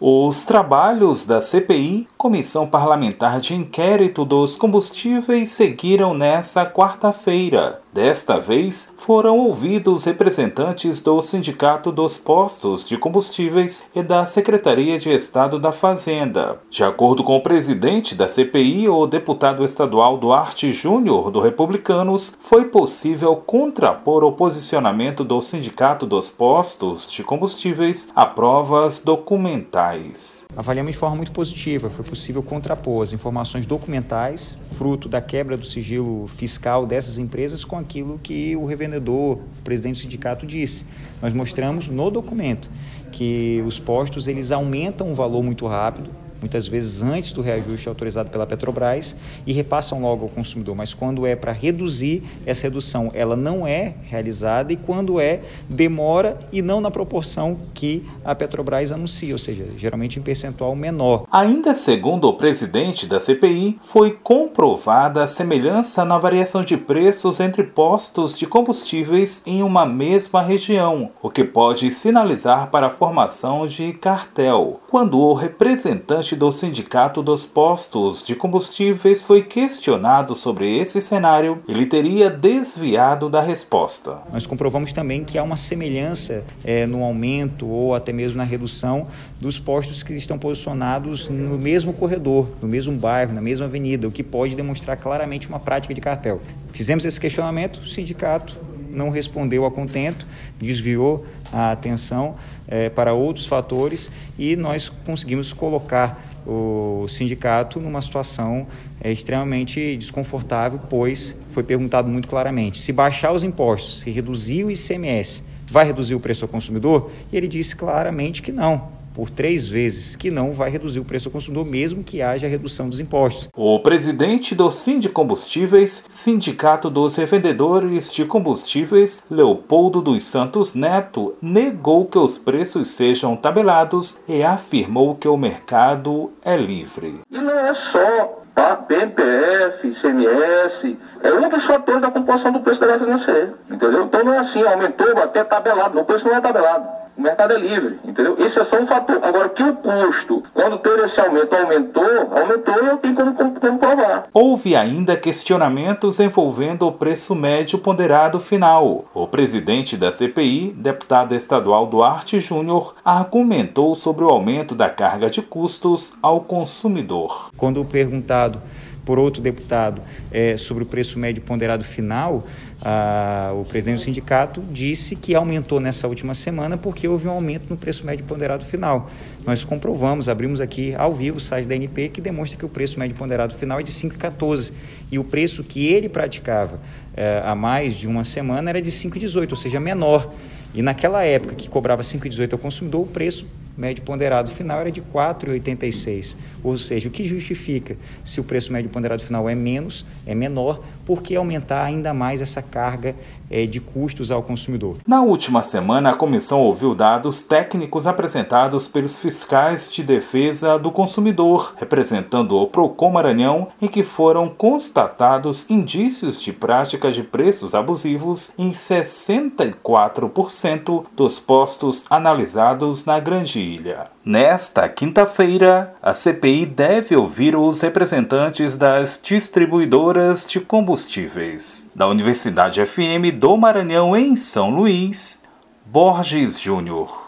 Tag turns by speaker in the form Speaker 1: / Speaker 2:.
Speaker 1: Os trabalhos da CPI, Comissão Parlamentar de Inquérito dos Combustíveis, seguiram nesta quarta-feira. Desta vez, foram ouvidos representantes do Sindicato dos Postos de Combustíveis e da Secretaria de Estado da Fazenda. De acordo com o presidente da CPI, o deputado estadual Duarte Júnior, do Republicanos, foi possível contrapor o posicionamento do Sindicato dos Postos de Combustíveis a provas documentais.
Speaker 2: Avaliamos de forma muito positiva. Foi possível contrapor as informações documentais, fruto da quebra do sigilo fiscal dessas empresas, com aquilo que o revendedor, o presidente do sindicato, disse. Nós mostramos no documento que os postos eles aumentam o valor muito rápido, muitas vezes antes do reajuste autorizado pela Petrobras e repassam logo ao consumidor. Mas quando é para reduzir, essa redução ela não é realizada e quando é, demora e não na proporção que a Petrobras anuncia, ou seja, geralmente em percentual menor.
Speaker 1: Ainda segundo o presidente da CPI, foi comprovada a semelhança na variação de preços entre postos de combustíveis em uma mesma região, o que pode sinalizar para a formação de cartel. Quando o representante do Sindicato dos Postos de Combustíveis foi questionado sobre esse cenário, ele teria desviado da resposta.
Speaker 2: Nós comprovamos também que há uma semelhança é, no aumento ou até mesmo na redução dos postos que estão posicionados no mesmo corredor, no mesmo bairro, na mesma avenida, o que pode demonstrar claramente uma prática de cartel. Fizemos esse questionamento, o sindicato não respondeu a contento, desviou a atenção é, para outros fatores e nós conseguimos colocar o sindicato numa situação é, extremamente desconfortável, pois foi perguntado muito claramente: se baixar os impostos, se reduzir o ICMS, vai reduzir o preço ao consumidor? E ele disse claramente que não por três vezes, que não vai reduzir o preço ao consumidor, mesmo que haja redução dos impostos.
Speaker 1: O presidente do Sindicombustíveis, Sindicato dos Revendedores de Combustíveis, Leopoldo dos Santos Neto, negou que os preços sejam tabelados e afirmou que o mercado é livre.
Speaker 3: E não é só a PMPF, ICMS, é um dos fatores da composição do preço da financeira, entendeu? Então não é assim, aumentou até tabelado, o preço não é tabelado. O mercado é livre, entendeu? Esse é só um fator. Agora, que o custo, quando teve esse aumento, aumentou, aumentou e eu tenho como, como, como provar.
Speaker 1: Houve ainda questionamentos envolvendo o preço médio ponderado final. O presidente da CPI, deputado estadual Duarte Júnior, argumentou sobre o aumento da carga de custos ao consumidor.
Speaker 2: Quando perguntado por outro deputado é, sobre o preço médio ponderado final, a, o presidente do sindicato disse que aumentou nessa última semana porque houve um aumento no preço médio ponderado final. Nós comprovamos, abrimos aqui ao vivo o site da NP que demonstra que o preço médio ponderado final é de 5,14 e o preço que ele praticava é, há mais de uma semana era de 5,18, ou seja, menor. E naquela época que cobrava 5,18 ao consumidor, o preço médio ponderado final era de 4,86. Ou seja, o que justifica se o preço médio ponderado final é menos, é menor, por que aumentar ainda mais essa carga é, de custos ao consumidor?
Speaker 1: Na última semana, a comissão ouviu dados técnicos apresentados pelos fiscais de defesa do consumidor, representando o Procon Maranhão, em que foram constatados indícios de prática de preços abusivos em 64% dos postos analisados na Grande Ilha. Nesta quinta-feira, a CPI deve ouvir os representantes das distribuidoras de combustíveis. Da Universidade FM do Maranhão, em São Luís, Borges Júnior.